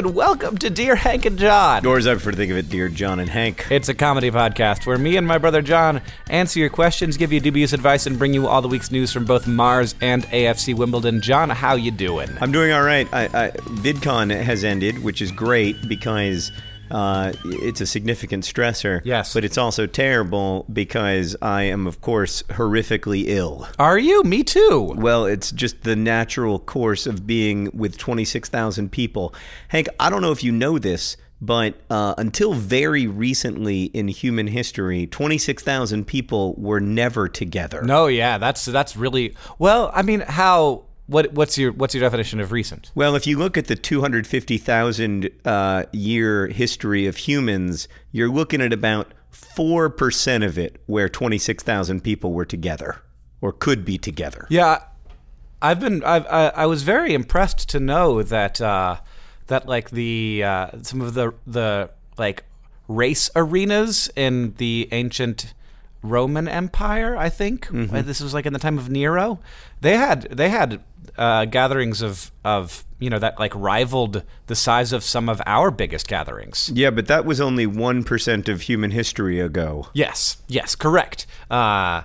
And welcome to Dear Hank and John. Or as I prefer to think of it, Dear John and Hank. It's a comedy podcast where me and my brother John answer your questions, give you dubious advice, and bring you all the week's news from both Mars and AFC Wimbledon. John, how you doing? I'm doing all right. I, I, VidCon has ended, which is great because uh, it's a significant stressor. Yes. But it's also terrible because I am, of course, horrifically ill. Are you? Me too. Well, it's just the natural course of being with 26,000 people. Hank, I don't know if you know this. But uh, until very recently in human history, 26,000 people were never together. No, yeah, that's that's really well. I mean, how what what's your what's your definition of recent? Well, if you look at the 250,000 uh, year history of humans, you're looking at about 4% of it where 26,000 people were together or could be together. Yeah. I've been I've, I, I was very impressed to know that uh, that like the uh, some of the the like race arenas in the ancient Roman Empire, I think. Mm-hmm. This was like in the time of Nero. They had they had uh, gatherings of of you know that like rivaled the size of some of our biggest gatherings. Yeah, but that was only one percent of human history ago. Yes, yes, correct. Uh,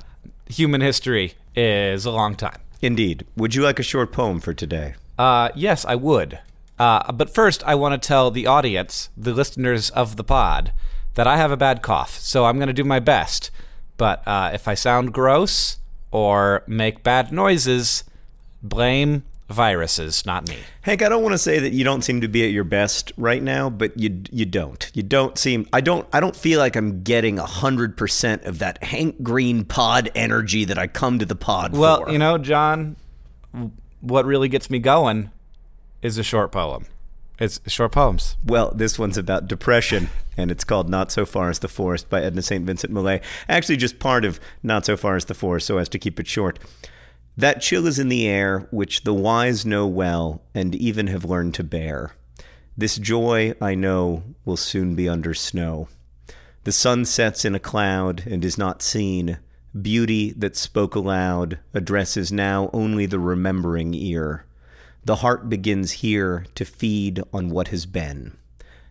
human history is a long time. Indeed. Would you like a short poem for today? Uh, yes, I would. Uh, but first, I want to tell the audience, the listeners of the pod, that I have a bad cough. So I'm going to do my best. But uh, if I sound gross or make bad noises, blame viruses, not me. Hank, I don't want to say that you don't seem to be at your best right now, but you you don't. You don't seem. I don't. I don't feel like I'm getting hundred percent of that Hank Green pod energy that I come to the pod well, for. Well, you know, John, what really gets me going is a short poem. It's short poems. Well, this one's about depression, and it's called Not So Far as the Forest by Edna St. Vincent Millay. Actually, just part of Not So Far as the Forest, so as to keep it short. That chill is in the air, which the wise know well and even have learned to bear. This joy, I know, will soon be under snow. The sun sets in a cloud and is not seen. Beauty that spoke aloud addresses now only the remembering ear. The heart begins here to feed on what has been.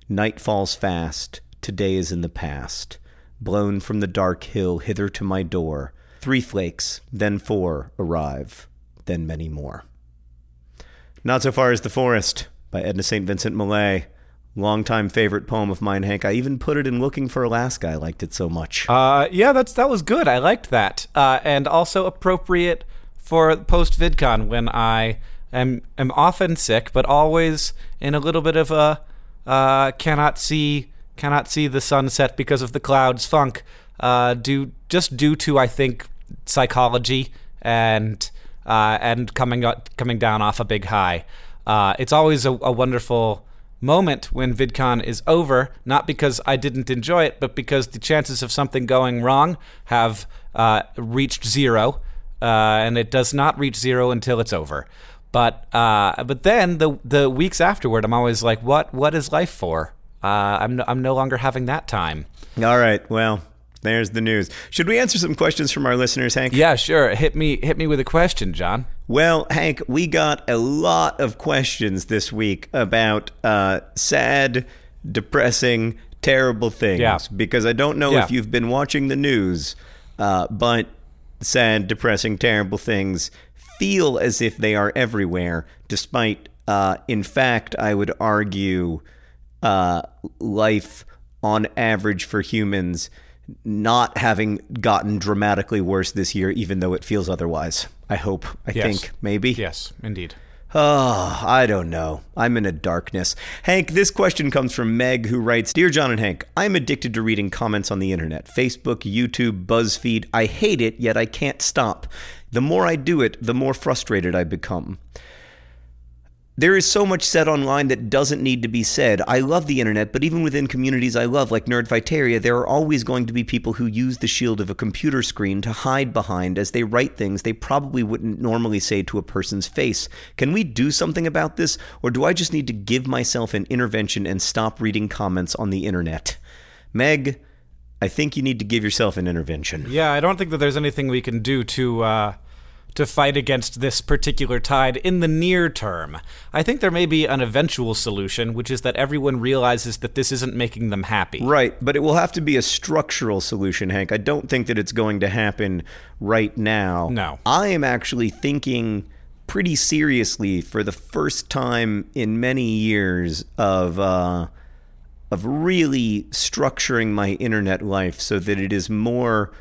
Night falls fast, today is in the past. Blown from the dark hill hither to my door, Three flakes, then four arrive, then many more. Not So Far as the Forest by Edna St. Vincent Millay. Longtime favorite poem of mine, Hank. I even put it in Looking for Alaska. I liked it so much. Uh, yeah, that's that was good. I liked that, uh, and also appropriate for post VidCon when I am am often sick, but always in a little bit of a uh, cannot see cannot see the sunset because of the clouds funk. Uh, due just due to I think psychology and uh, and coming up, coming down off a big high. Uh, it's always a, a, wonderful moment when VidCon is over, not because I didn't enjoy it, but because the chances of something going wrong have uh, reached zero, uh, and it does not reach zero until it's over. But uh, but then the the weeks afterward, I'm always like, what what is life for? uh, I'm no, I'm no longer having that time. All right. Well, there's the news. Should we answer some questions from our listeners, Hank? Yeah, sure. Hit me hit me with a question, John. Well, Hank, we got a lot of questions this week about uh, sad, depressing, terrible things. Yeah. Because I don't know Yeah. if you've been watching the news, uh, but sad, depressing, terrible things feel as if they are everywhere, despite, uh, in fact, I would argue, uh, life on average for humans not having gotten dramatically worse this year, even though it feels otherwise. I hope. I Yes. think. Maybe. Yes, indeed. Oh, I don't know. I'm in a darkness. Hank, this question comes from Meg, who writes Dear John and Hank, I'm addicted to reading comments on the internet Facebook, YouTube, BuzzFeed. I hate it, yet I can't stop. The more I do it, the more frustrated I become. There is so much said online that doesn't need to be said. I love the internet, but even within communities I love, like Nerdfighteria, there are always going to be people who use the shield of a computer screen to hide behind as they write things they probably wouldn't normally say to a person's face. Can we do something about this, or do I just need to give myself an intervention and stop reading comments on the internet? Meg, I think you need to give yourself an intervention. Yeah, I don't think that there's anything we can do to uh, to fight against this particular tide in the near term. I think there may be an eventual solution, which is that everyone realizes that this isn't making them happy. Right, but it will have to be a structural solution, Hank. I don't think that it's going to happen right now. No. I am actually thinking pretty seriously for the first time in many years of uh, of really structuring my internet life so that it is more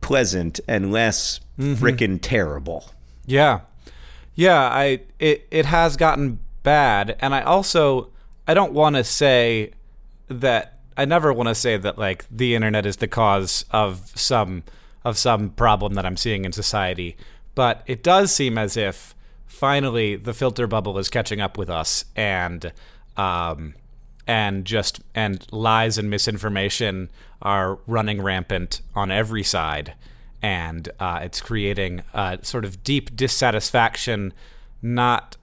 pleasant and less frickin' terrible. Yeah. Yeah, I it it has gotten bad and I also I don't want to say that I never want to say that like the internet is the cause of some of some problem that I'm seeing in society, but it does seem as if finally the filter bubble is catching up with us and um and just and lies and misinformation are running rampant on every side. And uh, it's creating a sort of deep dissatisfaction not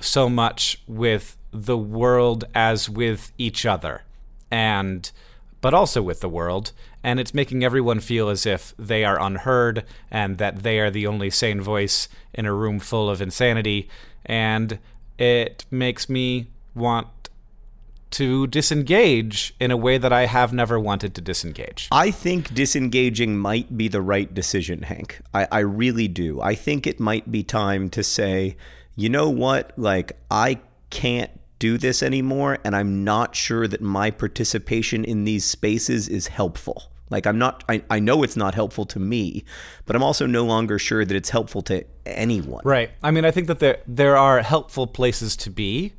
so much with the world as with each other. And but also with the world. And it's making everyone feel as if they are unheard and that they are the only sane voice in a room full of insanity. And it makes me want to disengage in a way that I have never wanted to disengage. I think disengaging might be the right decision, Hank. I, I really do. I think it might be time to say, you know what? Like, I can't do this anymore, and I'm not sure that my participation in these spaces is helpful. Like, I'm not, I, I know it's not helpful to me, but I'm also no longer sure that it's helpful to anyone. Right. I mean, I think that there there are helpful places to be,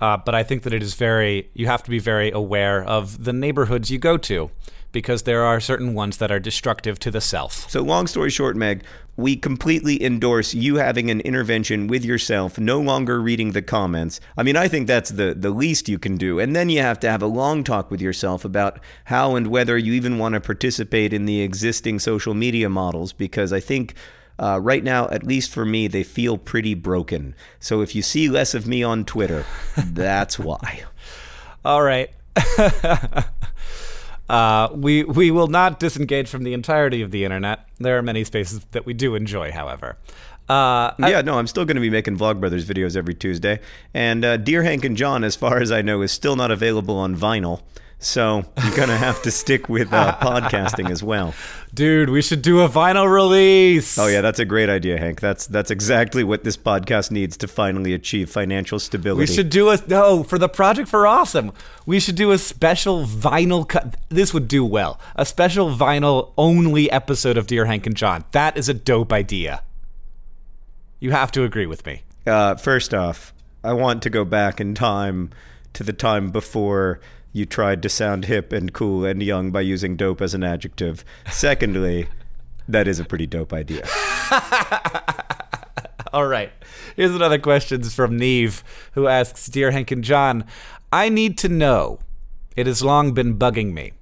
uh, but I think that it is very you have to be very aware of the neighborhoods you go to because there are certain ones that are destructive to the self. So, long story short, Meg, we completely endorse you having an intervention with yourself, no longer reading the comments. I mean, I think that's the, the least you can do. And then you have to have a long talk with yourself about how and whether you even want to participate in the existing social media models, because I think. Uh, right now, at least for me, they feel pretty broken. So if you see less of me on Twitter, that's why. All right. Uh, we we will not disengage from the entirety of the internet. There are many spaces that we do enjoy, however. Uh, yeah, no, I'm still going to be making Vlogbrothers videos every Tuesday. And uh, Dear Hank and John, as far as I know, is still not available on vinyl. So you're going to have to stick with uh, podcasting as well. dude, we should do a vinyl release. Oh yeah, that's a great idea, Hank. That's that's exactly what this podcast needs to finally achieve financial stability. We should do a no for the project for awesome. We should do a special vinyl cut. This would do well. A special vinyl only episode of Dear Hank and John. That is a dope idea. You have to agree with me. Uh, first off, I want to go back in time to the time before you tried to sound hip and cool and young by using dope as an adjective. Secondly, that is a pretty dope idea. All right. Here's another question from Neve, who asks Dear Hank and John, I need to know. It has long been bugging me.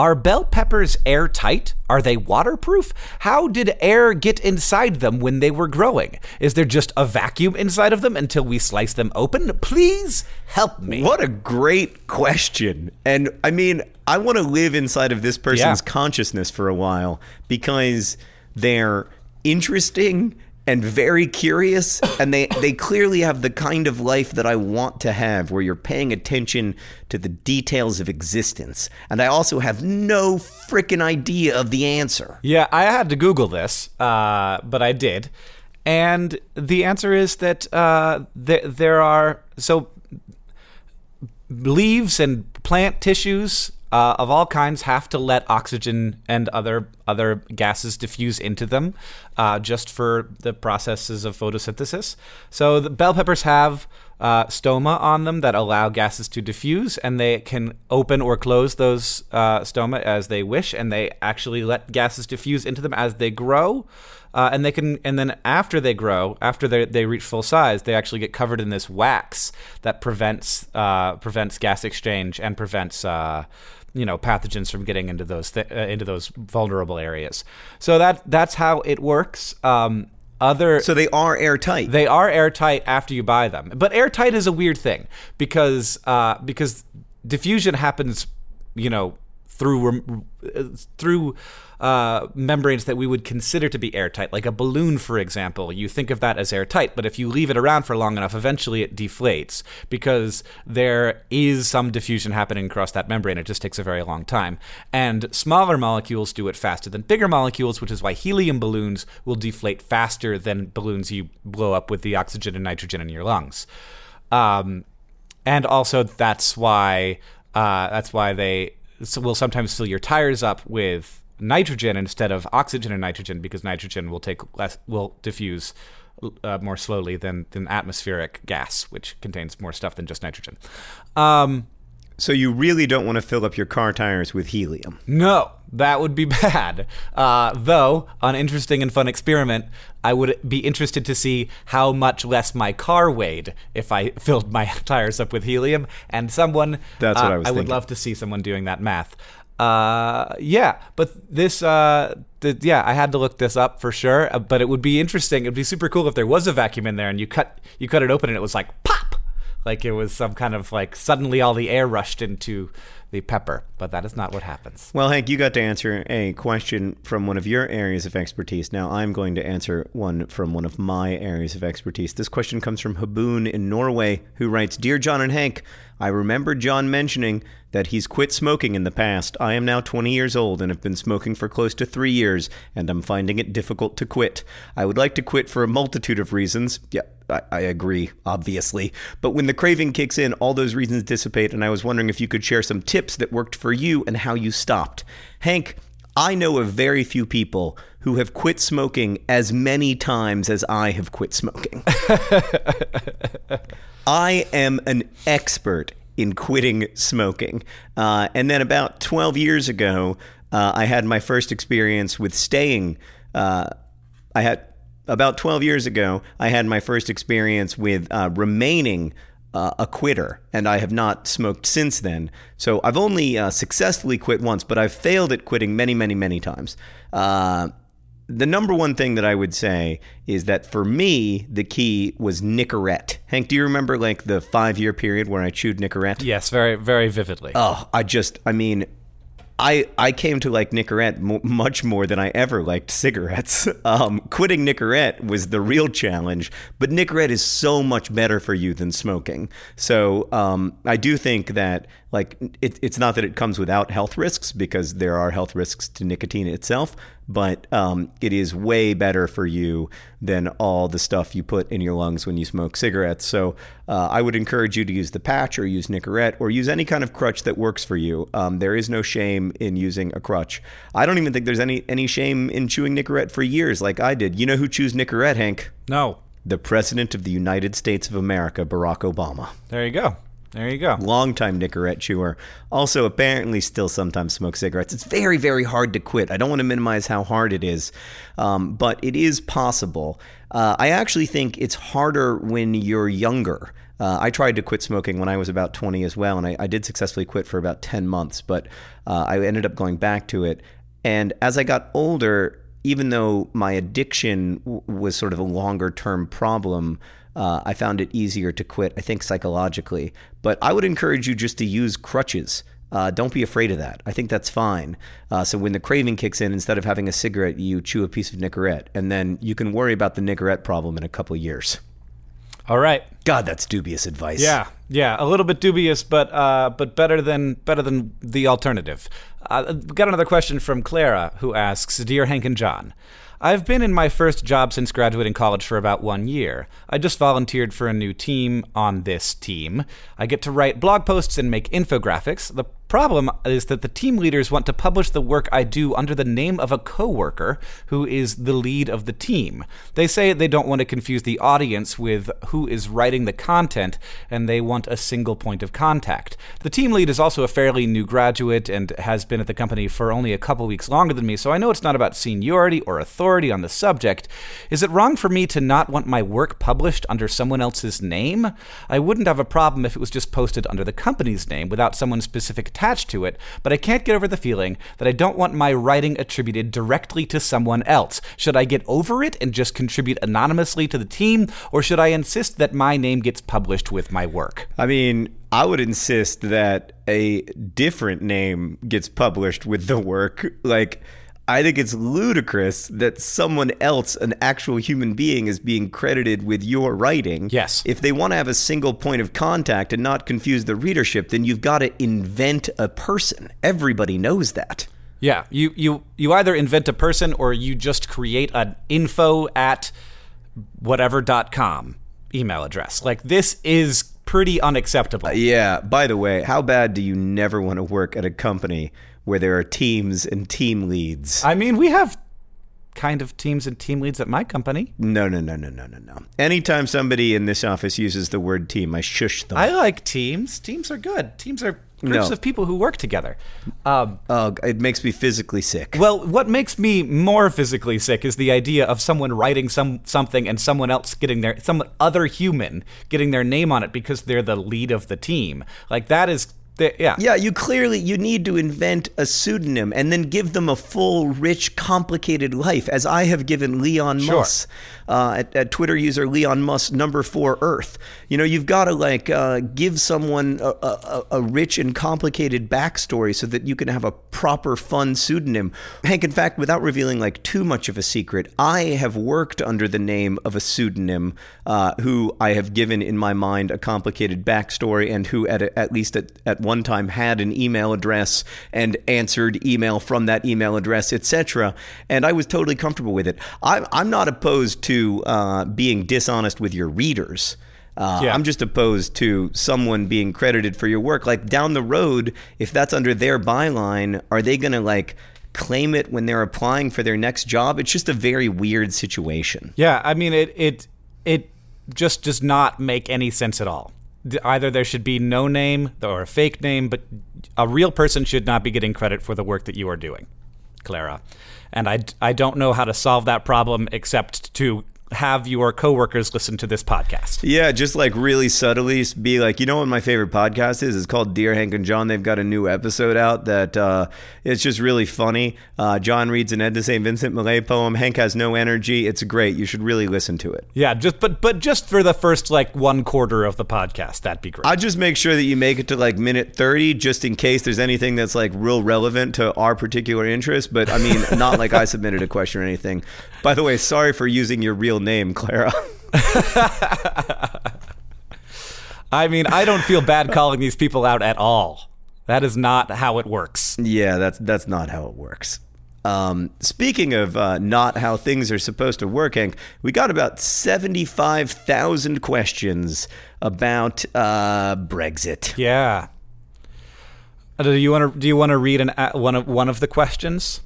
Are bell peppers airtight? Are they waterproof? How did air get inside them when they were growing? Is there just a vacuum inside of them until we slice them open? Please help me. What a great question. And I mean, I want to live inside of this person's Yeah. consciousness for a while because they're interesting and very curious and they they clearly have the kind of life that I want to have where you're paying attention to the details of existence. And I also have no freaking idea of the answer. Yeah, I had to Google this, uh, but I did. And the answer is that uh, there, there are. So leaves and plant tissues uh, of all kinds have to let oxygen and other other gases diffuse into them, uh, just for the processes of photosynthesis. So the bell peppers have uh, stoma on them that allow gases to diffuse, and they can open or close those uh, stoma as they wish, and they actually let gases diffuse into them as they grow. Uh, and they can, and then after they grow, after they they reach full size, they actually get covered in this wax that prevents uh, prevents gas exchange and prevents you know pathogens from getting into those th- uh, into those vulnerable areas. So that that's how it works. Um, other So they are airtight. they are airtight after you buy them, but airtight is a weird thing because uh, because diffusion happens, you know, through through uh, membranes that we would consider to be airtight, like a balloon, for example. You think of that as airtight, but if you leave it around for long enough, eventually it deflates because there is some diffusion happening across that membrane. It just takes a very long time, and smaller molecules do it faster than bigger molecules, which is why helium balloons will deflate faster than balloons you blow up with the oxygen and nitrogen in your lungs. Um, and also that's why uh, that's why they will sometimes fill your tires up with nitrogen instead of oxygen and nitrogen because nitrogen will take less will diffuse uh, more slowly than than atmospheric gas, which contains more stuff than just nitrogen. Um, so you really don't want to fill up your car tires with helium. no, that would be bad. Uh, though, an interesting and fun experiment, I would be interested to see how much less my car weighed if I filled my tires up with helium. And someone, That's what uh, I was I would thinking. love to see someone doing that math. Uh, yeah, but this, uh, th- yeah, I had to look this up for sure. uh, But it would be interesting. It'd be super cool if there was a vacuum in there and you cut you cut it open and it was like pop, like it was some kind of like suddenly all the air rushed into the pepper. But that is not what happens. Well, Hank, you got to answer a question from one of your areas of expertise. Now, I'm going to answer one from one of my areas of expertise. This question comes from Haboon in Norway, who writes Dear John and Hank, I remember John mentioning that he's quit smoking in the past. I am now 20 years old and have been smoking for close to three years, and I'm finding it difficult to quit. I would like to quit for a multitude of reasons. Yeah, I, I agree, obviously. But when the craving kicks in, all those reasons dissipate, and I was wondering if you could share some tips that worked for you and how you stopped. Hank, I know of very few people who have quit smoking as many times as I have quit smoking. I am an expert in quitting smoking. Uh, and then about 12 years ago, uh, I had my first experience with staying. Uh, I had about 12 years ago, I had my first experience with uh, remaining uh, a quitter, and I have not smoked since then. So I've only uh, successfully quit once, but I've failed at quitting many, many, many times. Uh, the number one thing that I would say is that for me, the key was Nicorette. Hank, do you remember like the five year period where I chewed Nicorette? Yes, very very vividly. Oh, I just, I mean, I I came to like Nicorette mo- much more than I ever liked cigarettes. Um, quitting Nicorette was the real challenge, but Nicorette is so much better for you than smoking. So um, I do think that like it, it's not that it comes without health risks because there are health risks to nicotine itself, but um, it is way better for you than all the stuff you put in your lungs when you smoke cigarettes. So uh, I would encourage you to use the patch or use Nicorette or use any kind of crutch that works for you. Um, there is no shame in using a crutch. I don't even think there's any any shame in chewing Nicorette for years like I did. You know who chews Nicorette, Hank? no, The President of the United States of America, Barack Obama. there you go. There you go. Longtime Nicorette chewer. Also, apparently, still sometimes smokes cigarettes. It's very, very hard to quit. I don't want to minimize how hard it is, um, but it is possible. Uh, I actually think it's harder when you're younger. Uh, I tried to quit smoking when I was about 20 as well, and I, I did successfully quit for about 10 months, but uh, I ended up going back to it. And as I got older, even though my addiction w- was sort of a longer term problem, uh, I found it easier to quit, I think psychologically. But I would encourage you just to use crutches. Uh, don't be afraid of that. I think that's fine. Uh, so when the craving kicks in, instead of having a cigarette, you chew a piece of Nicorette, and then you can worry about the Nicorette problem in a couple years. All right. God, that's dubious advice. Yeah, yeah, a little bit dubious, but uh, but better than better than the alternative. Uh, got another question from Clara, who asks, "Dear Hank and John." I've been in my first job since graduating college for about one year. I just volunteered for a new team on this team. I get to write blog posts and make infographics. The problem is that the team leaders want to publish the work I do under the name of a coworker who is the lead of the team. They say they don't want to confuse the audience with who is writing the content and they want a single point of contact. The team lead is also a fairly new graduate and has been at the company for only a couple weeks longer than me, so I know it's not about seniority or authority on the subject. Is it wrong for me to not want my work published under someone else's name? I wouldn't have a problem if it was just posted under the company's name without someone specific attached to it, but I can't get over the feeling that I don't want my writing attributed directly to someone else. Should I get over it and just contribute anonymously to the team, or should I insist that my name gets published with my work? I mean, I would insist that a different name gets published with the work. Like, I think it's ludicrous that someone else, an actual human being, is being credited with your writing. Yes. If they want to have a single point of contact and not confuse the readership, then you've got to invent a person. Everybody knows that. Yeah, you you you either invent a person or you just create an info at whatever.com email address. Like this is pretty unacceptable. Uh, yeah. By the way, how bad do you never want to work at a company where there are teams and team leads? I mean, we have kind of teams and team leads at my company. No, no, no, no, no, no, no. Anytime somebody in this office uses the word team, I shush them. I like teams. Teams are good. Teams are groups No. of people who work together. Um, oh, it makes me physically sick. well, what makes me more physically sick is the idea of someone writing some something and someone else getting their some other human getting their name on it because they're the lead of the team. Like that is the, yeah. Yeah, you clearly you need to invent a pseudonym and then give them a full, rich, complicated life, as I have given Leon Sure. Muss, uh, at, at Twitter user Leon Muss number four Earth. You know, you've got to like uh, give someone a, a, a rich and complicated backstory so that you can have a proper, fun pseudonym. Hank, in fact, without revealing like too much of a secret, I have worked under the name of a pseudonym uh, who I have given in my mind a complicated backstory and who at, a, at least at, at one time had an email address and answered email from that email address, etc. And I was totally comfortable with it. I, I'm not opposed to uh, being dishonest with your readers. Uh, Yeah. I'm just opposed to someone being credited for your work. Like down the road, if that's under their byline, are they going to like claim it when they're applying for their next job? It's just a very weird situation. Yeah, I mean it it it just does not make any sense at all. Either there should be no name or a fake name, but a real person should not be getting credit for the work that you are doing, Clara. And I, I don't know how to solve that problem except to have your coworkers listen to this podcast. Yeah, just like really subtly be like, you know what my favorite podcast is? It's called Dear Hank and John. They've got a new episode out that uh, it's just really funny. Uh, John reads an Edna St. Vincent Millay poem. Hank has no energy. It's great. You should really listen to it. Yeah, just but but just for the first like one quarter of the podcast, that'd be great. I just make sure that you make it to like minute 30 just in case there's anything that's like real relevant to our particular interest. But I mean, not like I submitted a question or anything. By the way, sorry for using your real name, Clara. I mean, I don't feel bad calling these people out at all. That is not how it works. yeah, that's that's not how it works. Um, speaking of uh, not how things are supposed to work, Hank, we got about 75,000 questions about uh, Brexit. Yeah. Uh, Do you want to do you want to read an uh, one of one of the questions?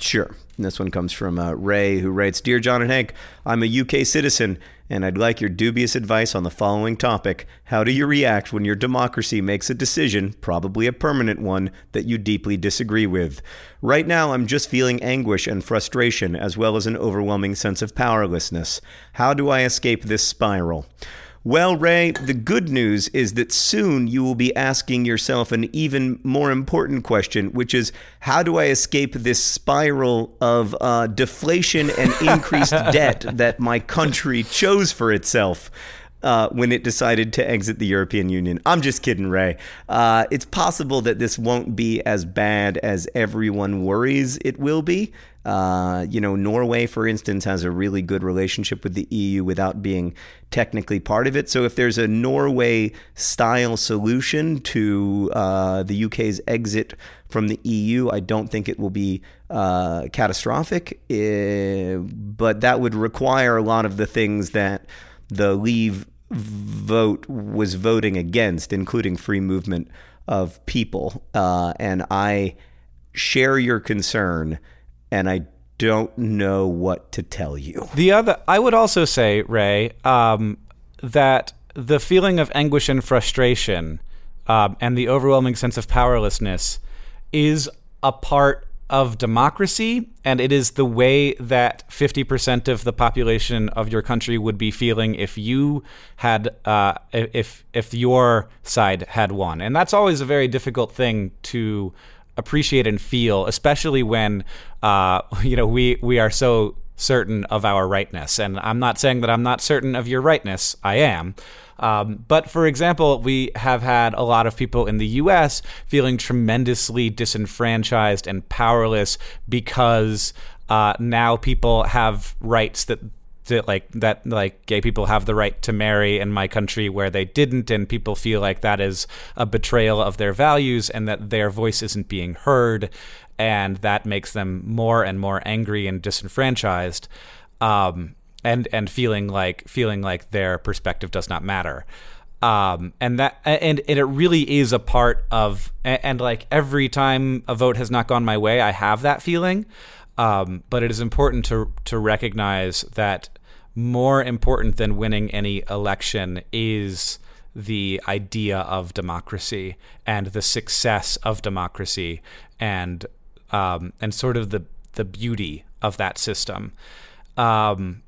Sure. And this one comes from uh, Ray, who writes Dear John and Hank, I'm a UK citizen, and I'd like your dubious advice on the following topic. How do you react when your democracy makes a decision, probably a permanent one, that you deeply disagree with? Right now, I'm just feeling anguish and frustration, as well as an overwhelming sense of powerlessness. How do I escape this spiral? Well, Ray, the good news is that soon you will be asking yourself an even more important question, which is how do I escape this spiral of uh, deflation and increased debt that my country chose for itself? Uh, when it decided to exit the European Union. I'm just kidding, Ray. Uh, it's possible that this won't be as bad as everyone worries it will be. Uh, you know, Norway, for instance, has a really good relationship with the EU without being technically part of it. So if there's a Norway style solution to uh, the UK's exit from the EU, I don't think it will be uh, catastrophic. Uh, but that would require a lot of the things that the Leave vote was voting against, including free movement of people. Uh, and I share your concern and I don't know what to tell you. The other, I would also say, Ray, um, that the feeling of anguish and frustration um, and the overwhelming sense of powerlessness is a part of democracy, and it is the way that 50% of the population of your country would be feeling if you had, uh, if if your side had won, and that's always a very difficult thing to appreciate and feel, especially when uh, you know we we are so certain of our rightness. And I'm not saying that I'm not certain of your rightness. I am. Um, but for example, we have had a lot of people in the US feeling tremendously disenfranchised and powerless because uh, now people have rights that like that like gay people have the right to marry in my country where they didn't and people feel like that is a betrayal of their values and that their voice isn't being heard and that makes them more and more angry and disenfranchised um, and and feeling like feeling like their perspective does not matter. Um, and that and, and it really is a part of and, and like every time a vote has not gone my way I have that feeling. Um, but it is important to to recognize that more important than winning any election is the idea of democracy and the success of democracy and um, and sort of the the beauty of that system. Um,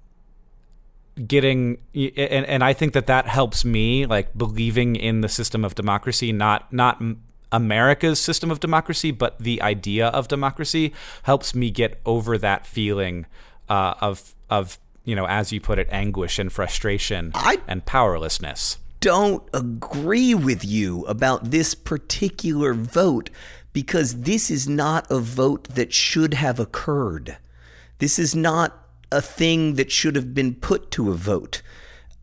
getting and, and I think that that helps me like believing in the system of democracy, not not America's system of democracy, but the idea of democracy helps me get over that feeling uh, of of you know, as you put it, anguish and frustration I and powerlessness. Don't agree with you about this particular vote because this is not a vote that should have occurred. This is not a thing that should have been put to a vote.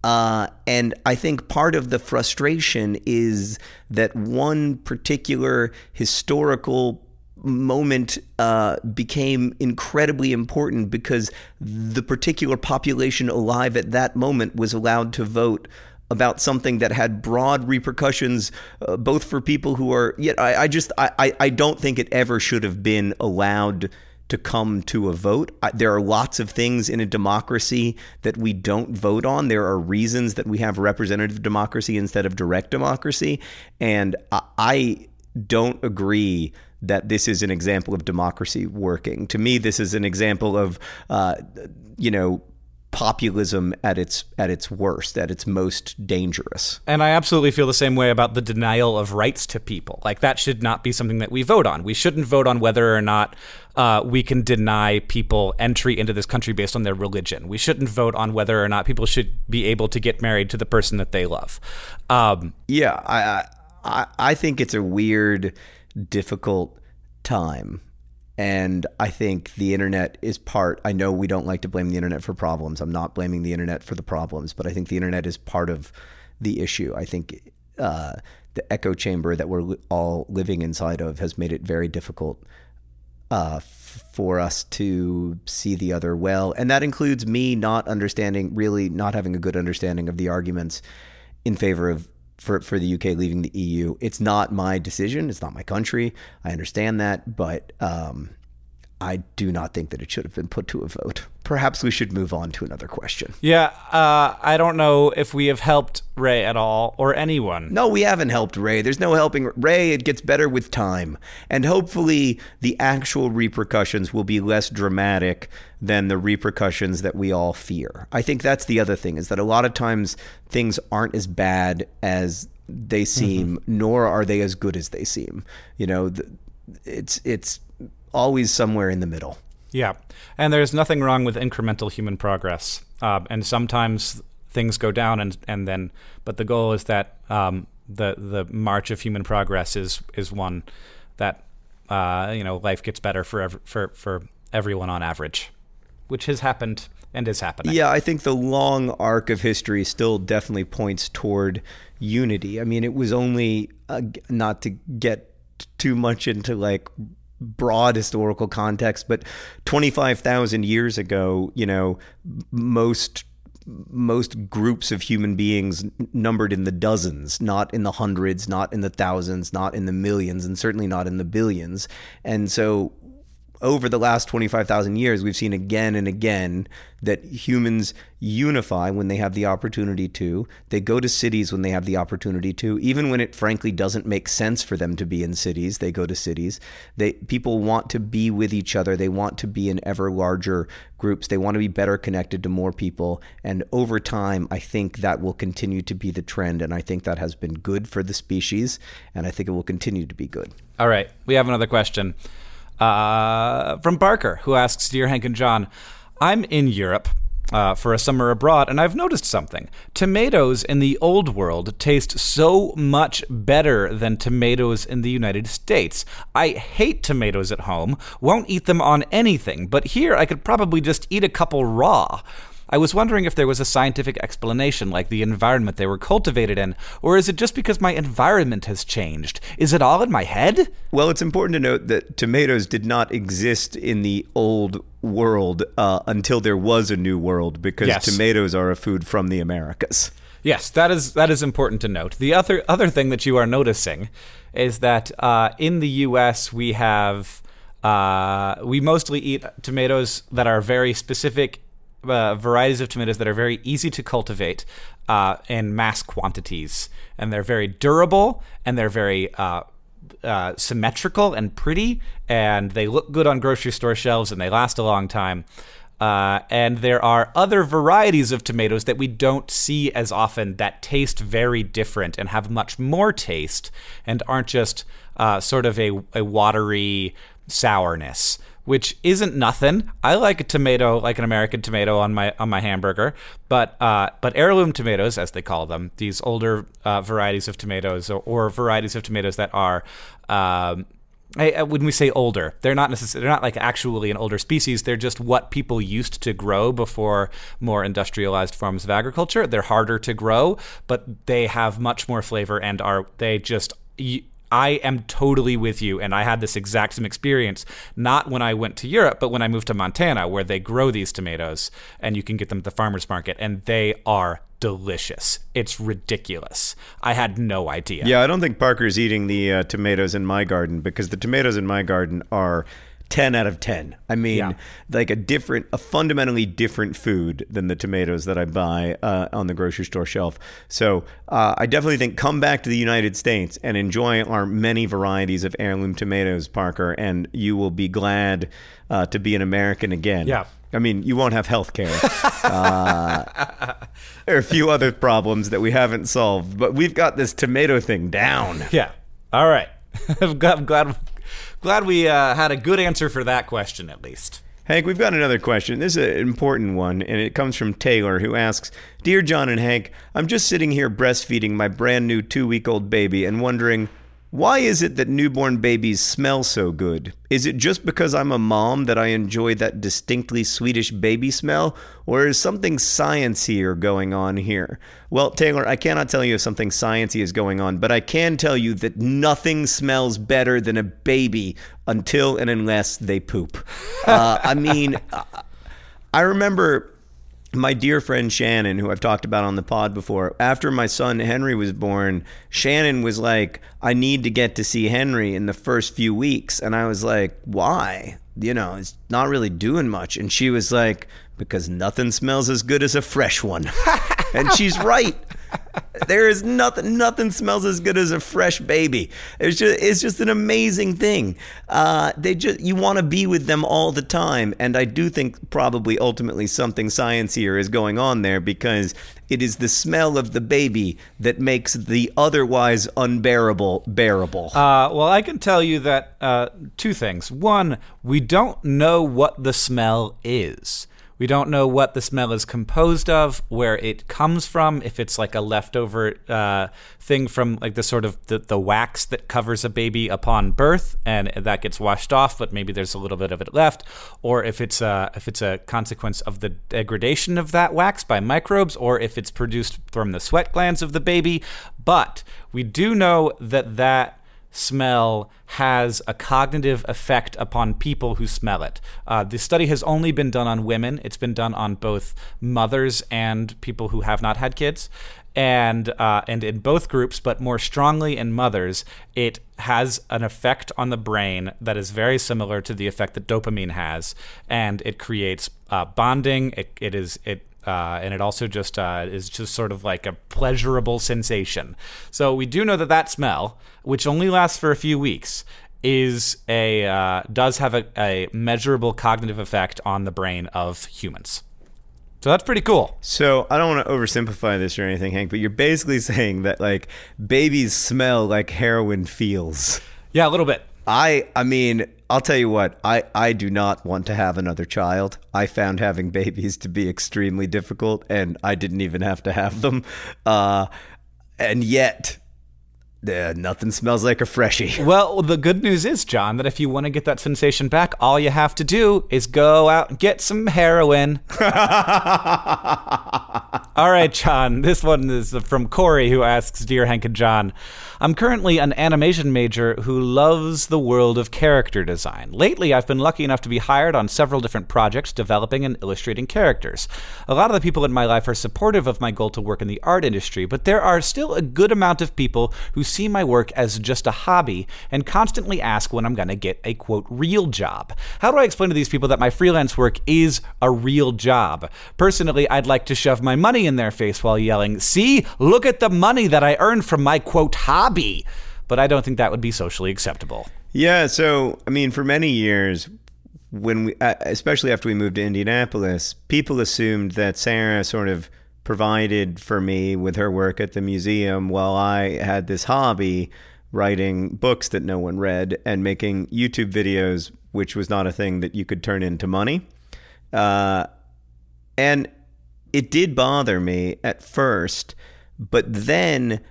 Uh, and I think part of the frustration is that one particular historical moment uh, became incredibly important because the particular population alive at that moment was allowed to vote about something that had broad repercussions, uh, both for people who are. Yet, I, I just I, I don't think it ever should have been allowed to come to a vote. I, there are lots of things in a democracy that we don't vote on. There are reasons that we have representative democracy instead of direct democracy, and I, I don't agree that this is an example of democracy working. To me, this is an example of, uh, you know, populism at its at its worst, at its most dangerous. And I absolutely feel the same way about the denial of rights to people. Like that should not be something that we vote on. We shouldn't vote on whether or not uh, we can deny people entry into this country based on their religion. We shouldn't vote on whether or not people should be able to get married to the person that they love. Um, yeah, I, I I think it's a weird difficult time. And I think the internet is part. I know we don't like to blame the internet for problems. I'm not blaming the internet for the problems, but I think the internet is part of the issue. I think uh, the echo chamber that we're all living inside of has made it very difficult uh, f- for us to see the other well. And that includes me not understanding, really not having a good understanding of the arguments in favor of for for the UK leaving the EU. It's not my decision. It's not my country. I understand that, but um, I do not think that it should have been put to a vote. Perhaps we should move on to another question. Yeah, uh, I don't know if we have helped Ray at all or anyone. No, we haven't helped Ray. There's no helping Ray. It gets better with time. And hopefully, the actual repercussions will be less dramatic than the repercussions that we all fear. I think that's the other thing is that a lot of times things aren't as bad as they seem, mm-hmm. nor are they as good as they seem. You know, it's it's always somewhere in the middle. Yeah, and there's nothing wrong with incremental human progress. Uh, and sometimes things go down, and and then, but the goal is that um, the the march of human progress is is one that uh, you know life gets better for ev- for for everyone on average, which has happened and is happening. Yeah, I think the long arc of history still definitely points toward unity. I mean, it was only uh, not to get too much into like broad historical context, but 25,000 years ago, you know, most most groups of human beings numbered in the dozens, not in the hundreds, not in the thousands, not in the millions, and certainly not in the billions. And so over the last 25,000 years, we've seen again and again that humans unify when they have the opportunity to. They go to cities when they have the opportunity to. Even when it frankly doesn't make sense for them to be in cities, they go to cities. They people want to be with each other. They want to be in ever larger groups. They want to be better connected to more people. And over time, I think that will continue to be the trend. And I think that has been good for the species. And I think it will continue to be good. All right. We have another question uh, from Parker, who asks Dear Hank and John, I'm in Europe. Uh, for a summer abroad, and I've noticed something. Tomatoes in the old world taste so much better than tomatoes in the United States. I hate tomatoes at home, won't eat them on anything, but here I could probably just eat a couple raw. I was wondering if there was a scientific explanation, like the environment they were cultivated in, or is it just because my environment has changed? Is it all in my head? Well, it's important to note that tomatoes did not exist in the old world uh, until there was a new world, because yes. tomatoes are a food from the Americas. Yes, that is that is important to note. The other other thing that you are noticing is that uh, in the U.S. we have uh, we mostly eat tomatoes that are very specific uh, varieties of tomatoes that are very easy to cultivate uh, in mass quantities, and they're very durable and they're very uh, uh, symmetrical and pretty, and they look good on grocery store shelves and they last a long time. Uh, and there are other varieties of tomatoes that we don't see as often that taste very different and have much more taste and aren't just uh, sort of a, a watery sourness which isn't nothing. I like a tomato, like an American tomato, on my on my hamburger. But uh, but heirloom tomatoes, as they call them, these older uh, varieties of tomatoes or, or, varieties of tomatoes that are. Um, when we say older, they're not necessarily they're not like actually an older species. They're just what people used to grow before more industrialized forms of agriculture. They're harder to grow, but they have much more flavor and are they just I am totally with you. And I had this exact same experience, not when I went to Europe, but when I moved to Montana, where they grow these tomatoes and you can get them at the farmer's market, and they are delicious. It's ridiculous. I had no idea. Yeah, I don't think Parker's eating the uh, tomatoes in my garden because the tomatoes in my garden are 10 out of 10. I mean, yeah. like a different, a fundamentally different food than the tomatoes that I buy uh, on the grocery store shelf. So uh, I definitely think come back to the United States and enjoy our many varieties of heirloom tomatoes, Parker, and you will be glad uh, to be an American again. Yeah. I mean, you won't have health care. Uh, there are a few other problems that we haven't solved, but we've got this tomato thing down. Yeah. All right. I'm glad, glad we uh, had a good answer for that question at least. Hank, we've got another question. This is an important one, and it comes from Taylor, who asks Dear John and Hank, I'm just sitting here breastfeeding my brand new two week old baby and wondering why is it that newborn babies smell so good? Is it just because I'm a mom that I enjoy that distinctly Swedish baby smell? Or is something sciencier going on here? Well, Taylor, I cannot tell you if something sciencey is going on, but I can tell you that nothing smells better than a baby until and unless they poop. Uh, I mean, I remember my dear friend Shannon, who I've talked about on the pod before, after my son Henry was born, Shannon was like, I need to get to see Henry in the first few weeks. And I was like, why? You know, it's not really doing much. And she was like, because nothing smells as good as a fresh one. and she's right. There is nothing. Nothing smells as good as a fresh baby. It's just. It's just an amazing thing. Uh, they just. You want to be with them all the time, and I do think probably ultimately something sciencier is going on there because it is the smell of the baby that makes the otherwise unbearable bearable. Uh, well, I can tell you that uh, two things. One, we don't know what the smell is. We don't know what the smell is composed of, where it comes from, if it's like a leftover uh, thing from like the sort of the, the wax that covers a baby upon birth, and that gets washed off, but maybe there's a little bit of it left, or if it's a if it's a consequence of the degradation of that wax by microbes, or if it's produced from the sweat glands of the baby. But we do know that that smell has a cognitive effect upon people who smell it. Uh, the study has only been done on women. It's been done on both mothers and people who have not had kids. And uh, and in both groups, but more strongly in mothers, it has an effect on the brain that is very similar to the effect that dopamine has, and it creates uh, bonding. It, it is it uh, and it also just uh, is just sort of like a pleasurable sensation. So we do know that that smell, which only lasts for a few weeks, is a uh, does have a, a measurable cognitive effect on the brain of humans. So that's pretty cool. So I don't want to oversimplify this or anything, Hank, but you're basically saying that like babies smell like heroin feels. Yeah, a little bit. I I mean, I'll tell you what, I, I do not want to have another child. I found having babies to be extremely difficult and I didn't even have to have them. Uh, and yet uh, nothing smells like a freshie. Well, the good news is, John, that if you want to get that sensation back, all you have to do is go out and get some heroin. all right, John. This one is from Corey, who asks Dear Hank and John, I'm currently an animation major who loves the world of character design. Lately, I've been lucky enough to be hired on several different projects developing and illustrating characters. A lot of the people in my life are supportive of my goal to work in the art industry, but there are still a good amount of people who see my work as just a hobby and constantly ask when I'm going to get a quote real job. How do I explain to these people that my freelance work is a real job? Personally, I'd like to shove my money in their face while yelling, See, look at the money that I earned from my quote hobby. But I don't think that would be socially acceptable. Yeah. So, I mean, for many years, when we, uh, especially after we moved to Indianapolis, people assumed that Sarah sort of provided for me with her work at the museum while I had this hobby writing books that no one read and making YouTube videos, which was not a thing that you could turn into money. Uh, and it did bother me at first, but then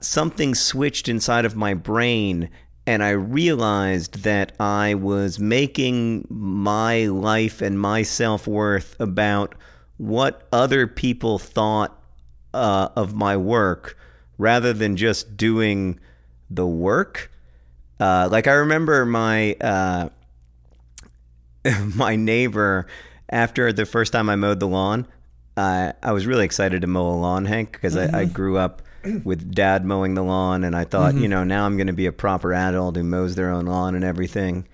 something switched inside of my brain and I realized that I was making my life and my self worth about what other people thought uh, of my work rather than just doing the work. Uh, like I remember my uh, my neighbor after the first time I mowed the lawn. I was really excited to mow a lawn, Hank, because mm-hmm. I, I grew up with dad mowing the lawn, and I thought, mm-hmm. you know, now I'm going to be a proper adult who mows their own lawn and everything.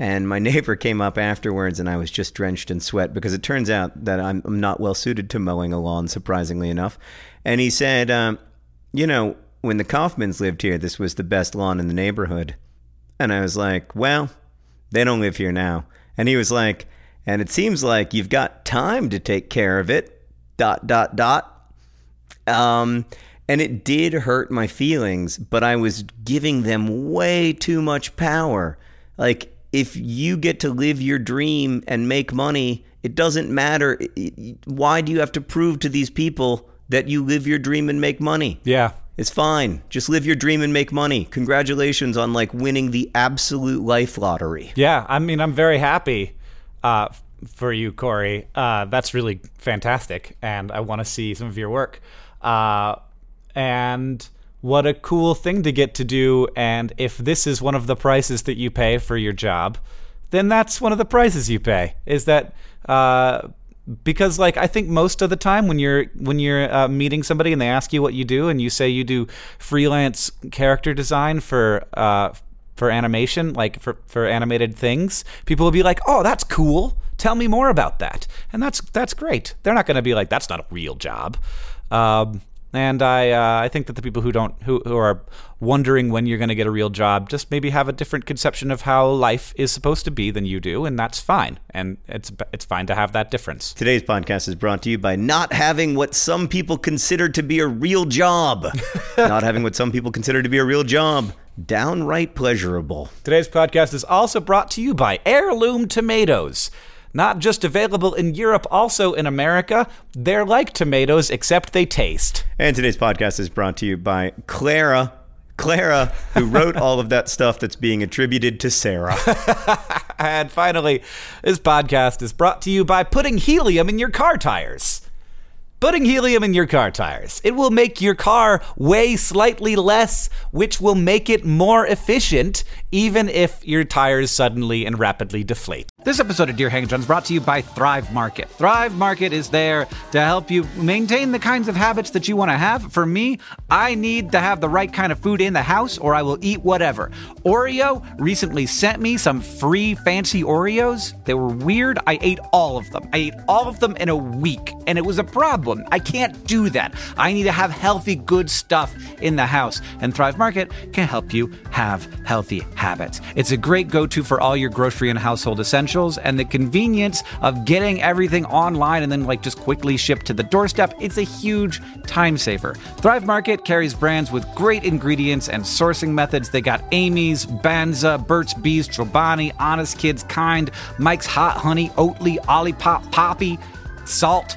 And my neighbor came up afterwards, and I was just drenched in sweat because it turns out that I'm, I'm not well suited to mowing a lawn, surprisingly enough. And he said, um, you know, when the Kaufmans lived here, this was the best lawn in the neighborhood. And I was like, well, they don't live here now. And he was like, and it seems like you've got time to take care of it. Dot dot dot. Um, and it did hurt my feelings, but I was giving them way too much power. Like, if you get to live your dream and make money, it doesn't matter. Why do you have to prove to these people that you live your dream and make money? Yeah. It's fine. Just live your dream and make money. Congratulations on like winning the absolute life lottery. Yeah, I mean, I'm very happy uh, for you, Corey. Uh, that's really fantastic, and I want to see some of your work. Uh, and what a cool thing to get to do. And if this is one of the prices that you pay for your job, then that's one of the prices you pay. Is that uh, because like I think most of the time when you're when you're uh, meeting somebody and they ask you what you do and you say you do freelance character design for uh, for animation, like for for animated things, people will be like, "Oh, that's cool. Tell me more about that." And that's that's great. They're not going to be like, "That's not a real job." Um, and I uh, I think that the people who don't who, who are wondering when you're going to get a real job just maybe have a different conception of how life is supposed to be than you do, and that's fine. And it's it's fine to have that difference. Today's podcast is brought to you by not having what some people consider to be a real job. not having what some people consider to be a real job. Downright pleasurable. Today's podcast is also brought to you by Heirloom Tomatoes. Not just available in Europe, also in America. They're like tomatoes, except they taste. And today's podcast is brought to you by Clara. Clara, who wrote all of that stuff that's being attributed to Sarah. And finally, this podcast is brought to you by putting helium in your car tires. Putting helium in your car tires. It will make your car weigh slightly less, which will make it more efficient, even if your tires suddenly and rapidly deflate. This episode of Dear Hank John is brought to you by Thrive Market. Thrive Market is there to help you maintain the kinds of habits that you want to have. For me, I need to have the right kind of food in the house or I will eat whatever. Oreo recently sent me some free fancy Oreos. They were weird. I ate all of them. I ate all of them in a week, and it was a problem. I can't do that. I need to have healthy, good stuff in the house, and Thrive Market can help you have healthy habits. It's a great go to for all your grocery and household essentials and the convenience of getting everything online and then like just quickly shipped to the doorstep. It's a huge time saver. Thrive Market carries brands with great ingredients and sourcing methods. They got Amy's, Banza, Burt's Bees, Chobani, Honest Kids, Kind, Mike's Hot Honey, Oatly, Olipop, Poppi, Saalt.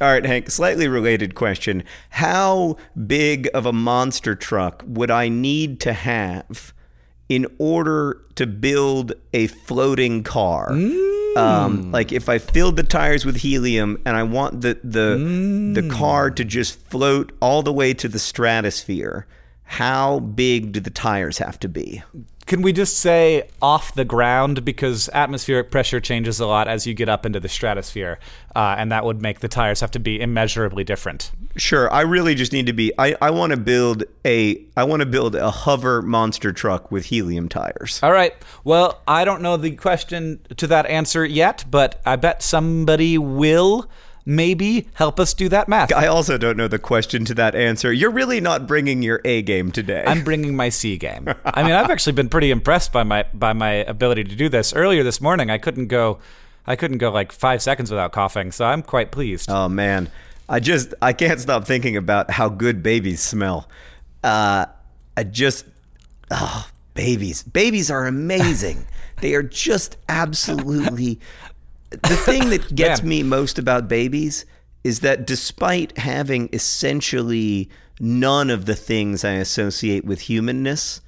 All right, Hank, slightly related question. How big of a monster truck would I need to have in order to build a floating car? Um, like if I filled the tires with helium and I want the the the car to just float all the way to the stratosphere, how big do the tires have to be? Can we just say off the ground because atmospheric pressure changes a lot as you get up into the stratosphere, uh, and that would make the tires have to be immeasurably different. Sure, I really just need to be. I, I want to build a I want to build a hover monster truck with helium tires. All right. Well, I don't know the question to that answer yet, but I bet somebody will maybe help us do that math. I also don't know the question to that answer. You're really not bringing your A game today. I'm bringing my C game. I mean, I've actually been pretty impressed by my by my ability to do this. Earlier this morning, I couldn't go, I couldn't go like five seconds without coughing, so I'm quite pleased. oh man, I just I can't stop thinking about how good babies smell. Uh, I just oh babies, babies are amazing. they are just absolutely. The thing that gets me most about babies is that despite having essentially none of the things I associate with humanness,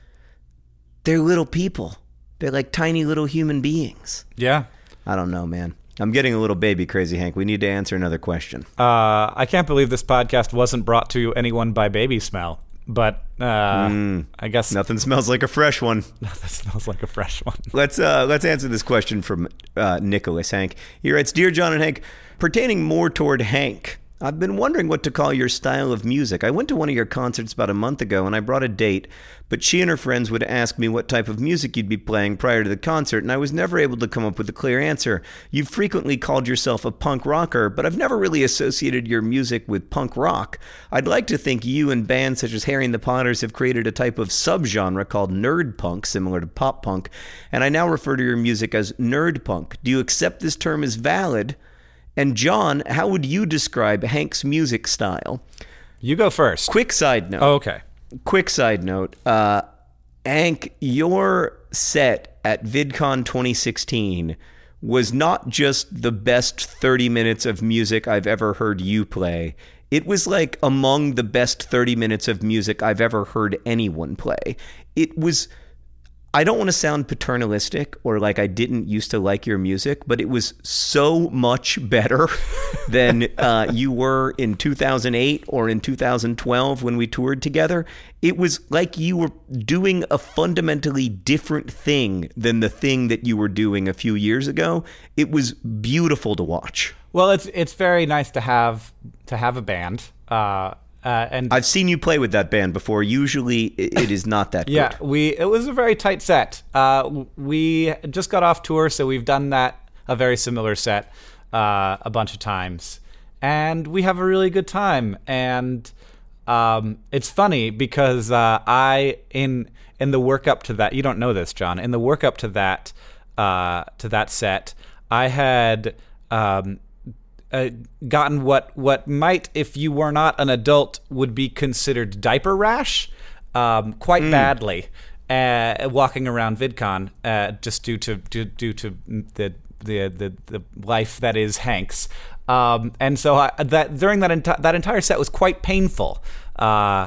they're little people. They're like tiny little human beings. yeah. I don't know, man. I'm getting a little baby crazy, Hank. We need to answer another question. Uh, I can't believe this podcast wasn't brought to anyone by Baby Smell, but uh, I guess Nothing smells like a fresh one. that smells like a fresh one. Let's uh, let's answer this question from uh, Nicholas Hank. He writes, "Dear John and Hank, pertaining more toward Hank." I've been wondering what to call your style of music. I went to one of your concerts about a month ago and I brought a date, but she and her friends would ask me what type of music you'd be playing prior to the concert, and I was never able to come up with a clear answer. You've frequently called yourself a punk rocker, but I've never really associated your music with punk rock. I'd like to think you and bands such as Harry and the Potters have created a type of subgenre called nerd punk, similar to pop punk, and I now refer to your music as nerd punk. Do you accept this term as valid? And John, how would you describe Hank's music style? You go first. Quick side note. Oh, okay. Quick side note. Uh, Hank, your set at VidCon 2016 was not just the best 30 minutes of music I've ever heard you play. It was like among the best 30 minutes of music I've ever heard anyone play. It was I don't want to sound paternalistic or like I didn't used to like your music, but it was so much better than uh, you were in 2008 or in 2012 when we toured together. It was like you were doing a fundamentally different thing than the thing that you were doing a few years ago. It was beautiful to watch. Well, it's it's very nice to have to have a band. Uh, uh, and I've seen you play with that band before. Usually, it is not that yeah, good. we it was a very tight set. Uh, we just got off tour, so we've done that a very similar set uh, a bunch of times, and we have a really good time. And um, it's funny because uh, I in in the work up to that, you don't know this, John. In the work up to that uh, to that set, I had. Um, uh, gotten what what might, if you were not an adult, would be considered diaper rash, um, quite Hmm. badly. Uh, walking around VidCon, uh, just due to due, due to the, the the the life that is Hank's, um, and so I, that during that enti- that entire set was quite painful. Uh,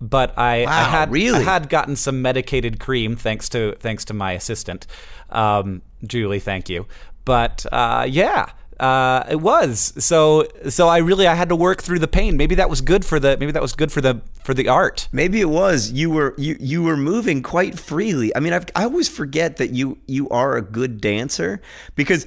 but I, I had really? I had gotten some medicated cream thanks to thanks to my assistant, um, Julie. Thank you. But uh, yeah, uh, it was so. So I really I had to work through the pain. Maybe that was good for the maybe that was good for the for the art. Maybe it was you were you you were moving quite freely. I mean, I've, I always forget that you you are a good dancer because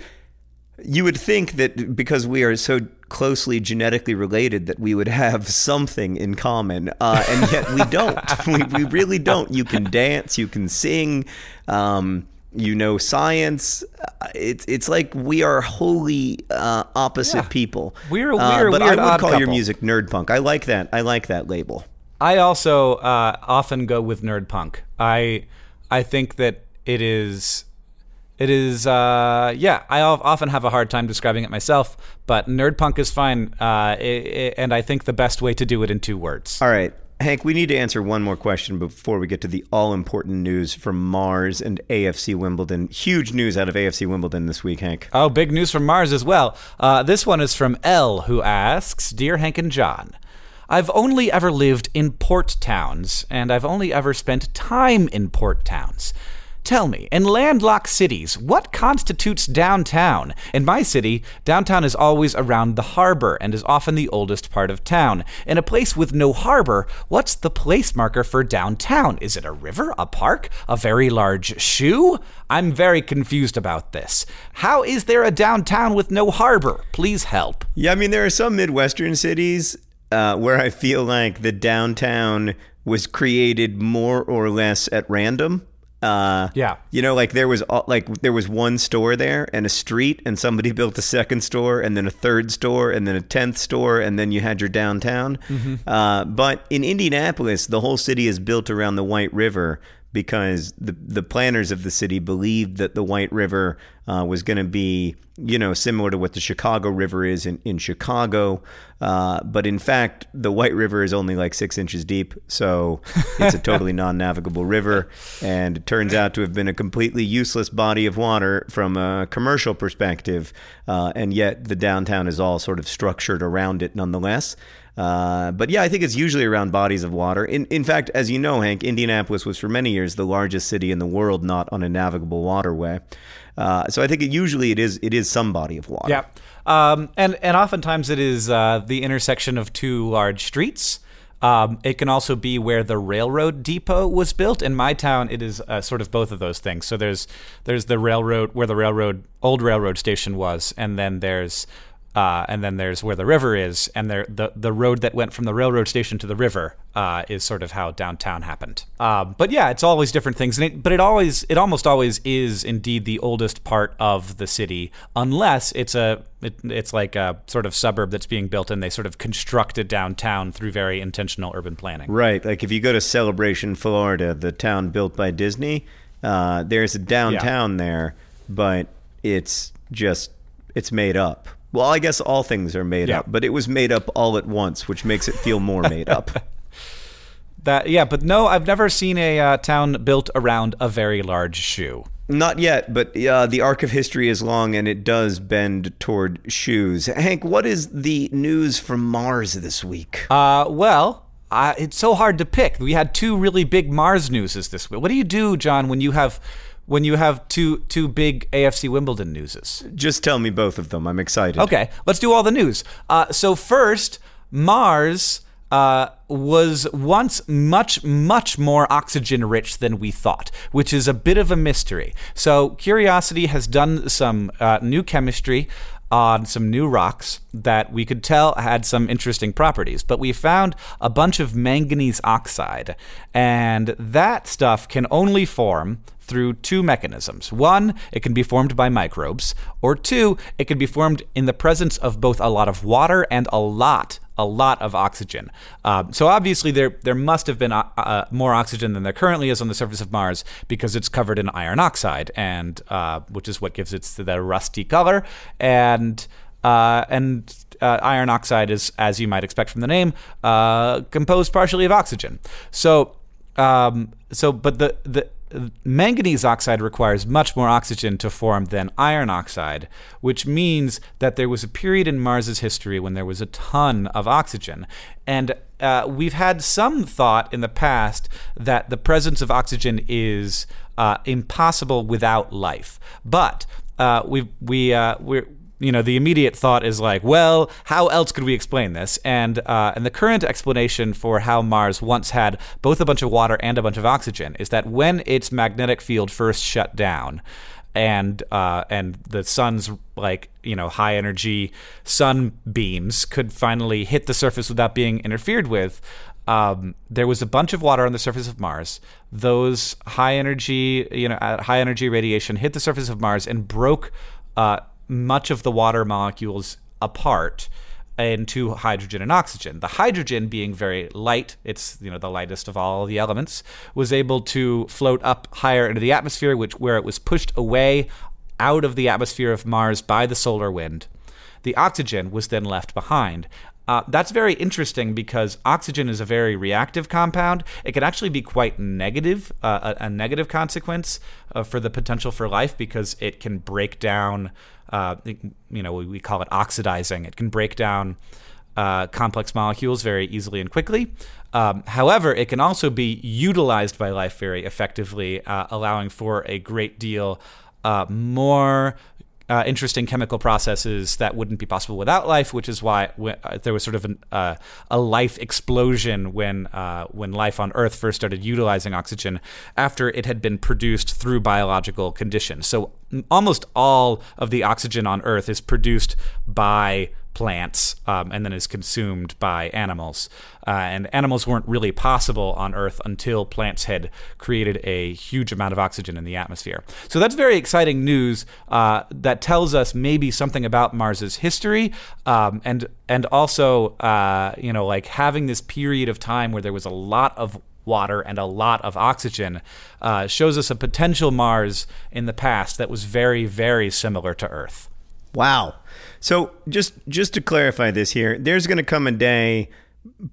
you would think that because we are so closely genetically related that we would have something in common, uh, and yet we don't. we, we really don't. You can dance, you can sing, um, you know science. Uh, It's it's like we are wholly uh, opposite Yeah. people. We're a Uh, weird- but weird I would call your music nerd punk. I like that. I like that label. I also uh, often go with nerd punk. I I think that it is it is uh, yeah. I often have a hard time describing it myself, but nerd punk is fine. Uh, i i and I think the best way to do it in two words. All right. Hank, we need to answer one more question before we get to the all important news from Mars and AFC Wimbledon. Huge news out of AFC Wimbledon this week, Hank. Oh, big news from Mars as well. Uh, this one is from L, who asks Dear Hank and John, I've only ever lived in port towns, and I've only ever spent time in port towns. Tell me, in landlocked cities, what constitutes downtown? In my city, downtown is always around the harbor and is often the oldest part of town. In a place with no harbor, what's the place marker for downtown? Is it a river, a park, a very large shoe? I'm very confused about this. How is there a downtown with no harbor? Please help. Yeah, I mean, there are some Midwestern cities uh, where I feel like the downtown was created more or less at random. Uh, Yeah. you know, like there was all- like there was one store there and a street, and somebody built a second store, and then a third store, and then a tenth store, and then you had your downtown. Uh, but in Indianapolis, the whole city is built around the White River because the the planners of the city believed that the White River uh, was going to be, you know, similar to what the Chicago River is in in Chicago. Uh, but in fact, the White River is only like six inches deep, so it's a totally non-navigable river, and it turns out to have been a completely useless body of water from a commercial perspective. Uh, and yet, the downtown is all sort of structured around it, nonetheless. Uh, but yeah, I think it's usually around bodies of water. In in fact, as you know, Hank, Indianapolis was for many years the largest city in the world not on a navigable waterway. Uh, so I think it usually it is it is some body of water. Yeah. Um, and, and oftentimes it is uh, the intersection of two large streets. Um, it can also be where the railroad depot was built. In my town, it is uh, sort of both of those things. So there's there's the railroad where the railroad old railroad station was, and then there's uh, and then there's where the river is, and there the the road that went from the railroad station to the river uh, is sort of how downtown happened. Um, but yeah, it's always different things, and it, but it always it almost always is indeed the oldest part of the city, unless it's a it, it's like a sort of suburb that's being built, and they sort of constructed downtown through very intentional urban planning. Right, like if you go to Celebration, Florida, the town built by Disney, uh, there's a downtown yeah. there, but it's just it's made up well, I guess all things are made yeah. up, but it was made up all at once, which makes it feel more made up. that yeah, but no, I've never seen a uh, town built around a very large shoe. Not yet, but uh, the arc of history is long and it does bend toward shoes. Hank, what is the news from Mars this week? Uh, well, uh, it's so hard to pick. We had two really big Mars newses this week. What do you do, John, when you have when you have two two big AFC Wimbledon newses? Just tell me both of them. I'm excited. Okay, let's do all the news. Uh, so first, Mars. Uh, was once much, much more oxygen rich than we thought, which is a bit of a mystery. So, Curiosity has done some uh, new chemistry on some new rocks that we could tell had some interesting properties. But we found a bunch of manganese oxide, and that stuff can only form through two mechanisms. One, it can be formed by microbes, or two, it can be formed in the presence of both a lot of water and a lot a lot of oxygen. Uh, so obviously there there must have been uh, uh, more oxygen than there currently is on the surface of Mars because it's covered in iron oxide, and uh, which is what gives it the rusty color. And uh, and uh, iron oxide is, as you might expect from the name, composed partially of oxygen. So um, so but the the manganese oxide requires much more oxygen to form than iron oxide, which means that there was a period in Mars's history when there was a ton of oxygen. And uh, we've had some thought in the past that the presence of oxygen is uh, impossible without life. But uh, we we uh, we're you know the immediate thought is like, well, how else could we explain this? And uh, and the current explanation for how Mars once had both a bunch of water and a bunch of oxygen is that when its magnetic field first shut down, and uh, and the sun's like you know high energy sun beams could finally hit the surface without being interfered with. Um, there was a bunch of water on the surface of Mars. Those high energy, you know, high energy radiation hit the surface of Mars and broke uh, much of the water molecules apart into hydrogen and oxygen. The hydrogen being very light, it's you know the lightest of all the elements, was able to float up higher into the atmosphere, which where it was pushed away out of the atmosphere of Mars by the solar wind. The oxygen was then left behind. Uh, that's very interesting because oxygen is a very reactive compound. It can actually be quite negative, uh, a, a, negative consequence uh, for the potential for life because it can break down uh, you know, we, we, call it oxidizing. It can break down uh, complex molecules very easily and quickly. Um, however, it can also be utilized by life very effectively, uh, allowing for a great deal more uh, interesting chemical processes that wouldn't be possible without life, which is why uh, there was sort of an, uh, a life explosion when uh, when life on Earth first started utilizing oxygen after it had been produced through biological conditions. So almost all of the oxygen on Earth is produced by plants um, and then is consumed by animals. Uh, and animals weren't really possible on Earth until plants had created a huge amount of oxygen in the atmosphere. So that's very exciting news uh, that tells us maybe something about Mars's history um, and and also uh, you know like having this period of time where there was a lot of water and a lot of oxygen uh, shows us a potential Mars in the past that was very very similar to Earth. Wow. So just just to clarify this here, there's going to come a day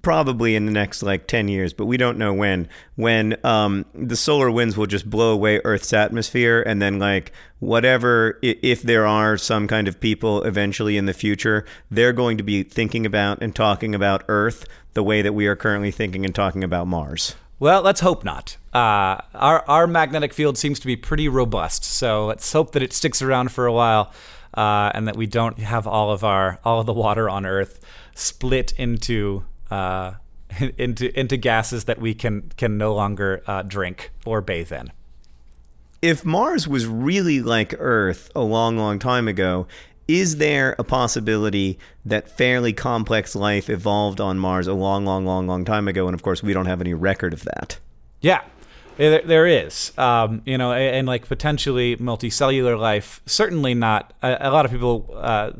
probably in the next like 10 years but we don't know when when um, the solar winds will just blow away earth's atmosphere and then like whatever if there are some kind of people eventually in the future they're going to be thinking about and talking about earth the way that we are currently thinking and talking about mars well, let's hope not. Uh, our our magnetic field seems to be pretty robust, so let's hope that it sticks around for a while uh, and that we don't have all of our all of the water on Earth split into uh, into into gases that we can can no longer uh, drink or bathe in. If Mars was really like Earth a long, long time ago, is there a possibility that fairly complex life evolved on Mars a long, long, long, long time ago? And of course, we don't have any record of that. Yeah, there, there is. Um, you know, and, and, like potentially multicellular life. Certainly not. A, a lot of people uh,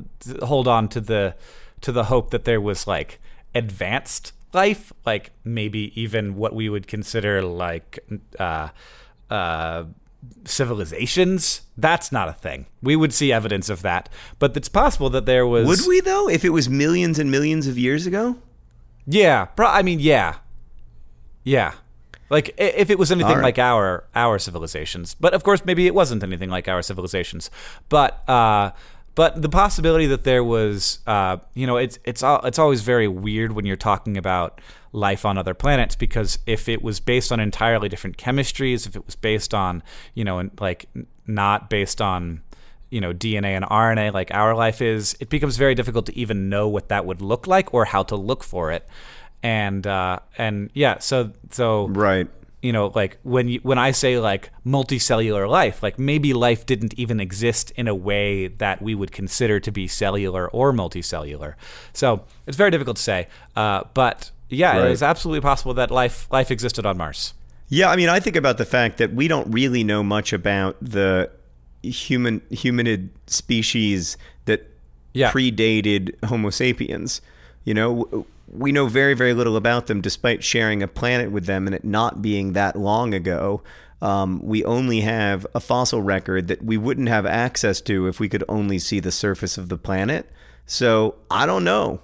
hold on to the to the hope that there was like advanced life, like maybe even what we would consider like uh, uh, civilizations. That's not a thing. We would see evidence of that, but it's possible that there was. Would we though? If it was millions and millions of years ago? Yeah, pro- I mean, yeah, yeah. Like if it was anything right. like our our civilizations, but of course maybe it wasn't anything like our civilizations. But uh, but the possibility that there was, uh, you know, it's it's it's always very weird when you're talking about life on other planets because if it was based on entirely different chemistries, if it was based on, you know, like not based on you know DNA and RNA like our life is, it becomes very difficult to even know what that would look like or how to look for it. And uh, and yeah, so so right you know like when you when i say like multicellular life like maybe life didn't even exist in a way that we would consider to be cellular or multicellular so it's very difficult to say uh, but yeah right. it is absolutely possible that life life existed on mars yeah i mean i think about the fact that we don't really know much about the human humanid species that yeah. predated homo sapiens you know we know very, very little about them despite sharing a planet with them and it not being that long ago. Um, we only have a fossil record that we wouldn't have access to if we could only see the surface of the planet. So I don't know.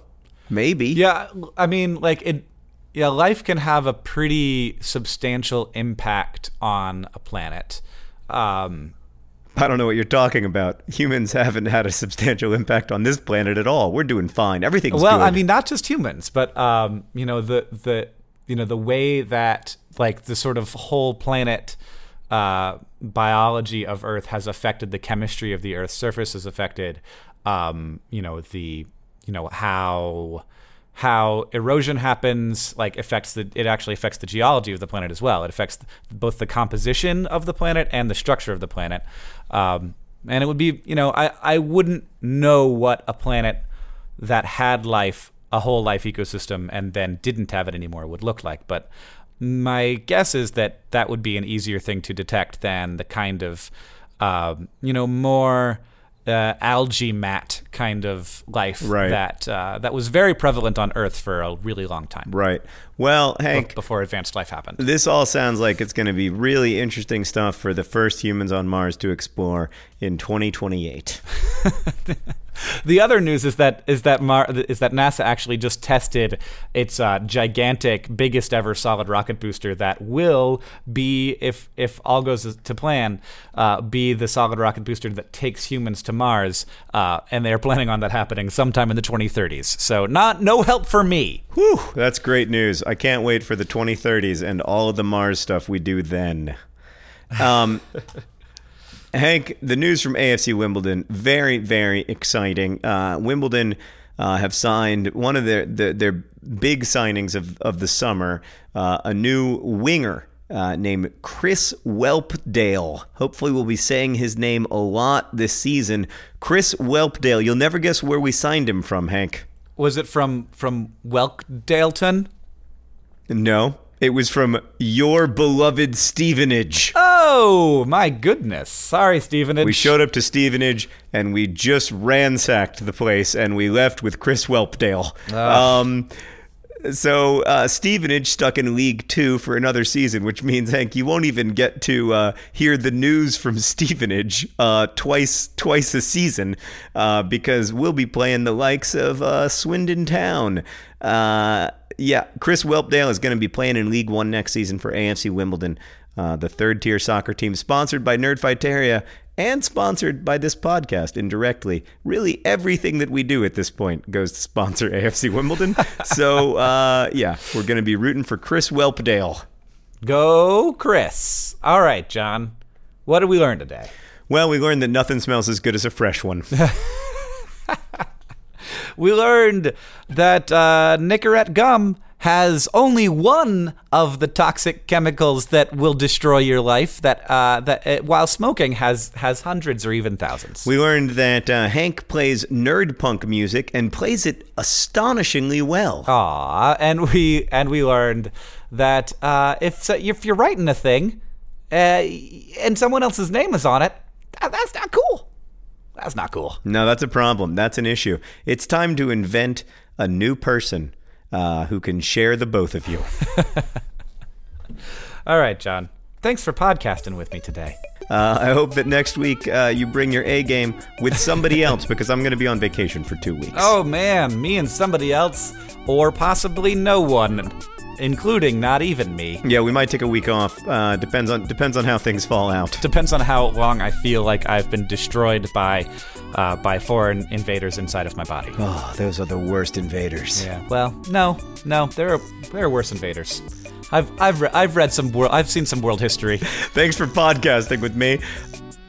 Maybe. Yeah. I mean, like, it, yeah, life can have a pretty substantial impact on a planet. Um, I don't know what you're talking about. Humans haven't had a substantial impact on this planet at all. We're doing fine. Everything's well. Good. I mean, not just humans, but um, you know the the you know the way that like the sort of whole planet uh, biology of Earth has affected the chemistry of the Earth's surface has affected um, you know the you know how how erosion happens like affects the it actually affects the geology of the planet as well. It affects both the composition of the planet and the structure of the planet. Um, and it would be you know I, I wouldn't know what a planet that had life a whole life ecosystem and then didn't have it anymore would look like. But my guess is that that would be an easier thing to detect than the kind of um, you know more uh, algae mat kind of life right. that uh, that was very prevalent on Earth for a really long time. Right. Well, Hank, before advanced life happened. This all sounds like it's going to be really interesting stuff for the first humans on Mars to explore in 2028. the other news is that is that Mar- is that NASA actually just tested its uh, gigantic, biggest ever solid rocket booster that will be, if if all goes to plan, uh, be the solid rocket booster that takes humans to Mars, uh, and they're planning on that happening sometime in the 2030s. So not no help for me. Whew, that's great news. I can't wait for the 2030s and all of the Mars stuff we do then. Um, Hank, the news from AFC Wimbledon, very, very exciting. Uh, Wimbledon uh, have signed one of their, their, their big signings of, of the summer, uh, a new winger uh, named Chris Whelpdale. Hopefully, we'll be saying his name a lot this season. Chris Whelpdale. You'll never guess where we signed him from, Hank. Was it from from Welkdaleton? No. It was from your beloved Stevenage. Oh, my goodness. Sorry, Stevenage. We showed up to Stevenage and we just ransacked the place and we left with Chris Whelpdale. Um, so uh, Stevenage stuck in League Two for another season, which means Hank, you won't even get to uh, hear the news from Stevenage uh, twice twice a season uh, because we'll be playing the likes of uh, Swindon Town. Uh, yeah, Chris Whelpdale is going to be playing in League One next season for AFC Wimbledon, uh, the third tier soccer team sponsored by Nerdfighteria and sponsored by this podcast indirectly. Really, everything that we do at this point goes to sponsor AFC Wimbledon. so, uh, yeah, we're going to be rooting for Chris Whelpdale. Go, Chris. All right, John. What did we learn today? Well, we learned that nothing smells as good as a fresh one. we learned that uh, Nicorette gum has only one of the toxic chemicals that will destroy your life. That uh, that uh, while smoking has has hundreds or even thousands. We learned that uh, Hank plays nerd punk music and plays it astonishingly well. Aw, and we and we learned that uh, if if you're writing a thing uh, and someone else's name is on it, that, that's not cool. That's not cool. No, that's a problem. That's an issue. It's time to invent a new person uh, who can share the both of you. All right, John. Thanks for podcasting with me today. Uh, I hope that next week uh, you bring your A game with somebody else because I'm going to be on vacation for two weeks. Oh man, me and somebody else, or possibly no one, including not even me. Yeah, we might take a week off. Uh, depends on depends on how things fall out. Depends on how long I feel like I've been destroyed by uh, by foreign invaders inside of my body. Oh, those are the worst invaders. Yeah. Well, no, no, there are there are worse invaders. I've I've re- I've read some world I've seen some world history. Thanks for podcasting with me.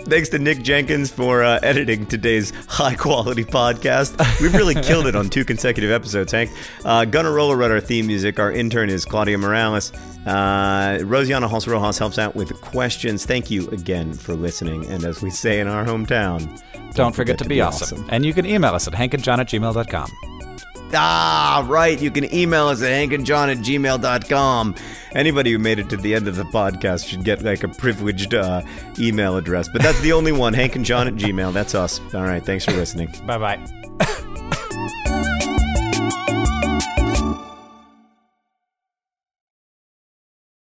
Thanks to Nick Jenkins for uh, editing today's high quality podcast. We've really killed it on two consecutive episodes, Hank. Uh, Gunnarolla wrote our theme music. Our intern is Claudia Morales. Uh, Rosianna Halse Rojas helps out with questions. Thank you again for listening. And as we say in our hometown, Don't, forget, to, be, awesome. And you can email us at hankandjohn at gmail.com. Ah, right. You can email us at hankandjohn at gmail.com. Anybody who made it to the end of the podcast should get like a privileged uh, email address. But that's the only one, hankandjohn at gmail. That's us. All right. Thanks for listening. Bye bye.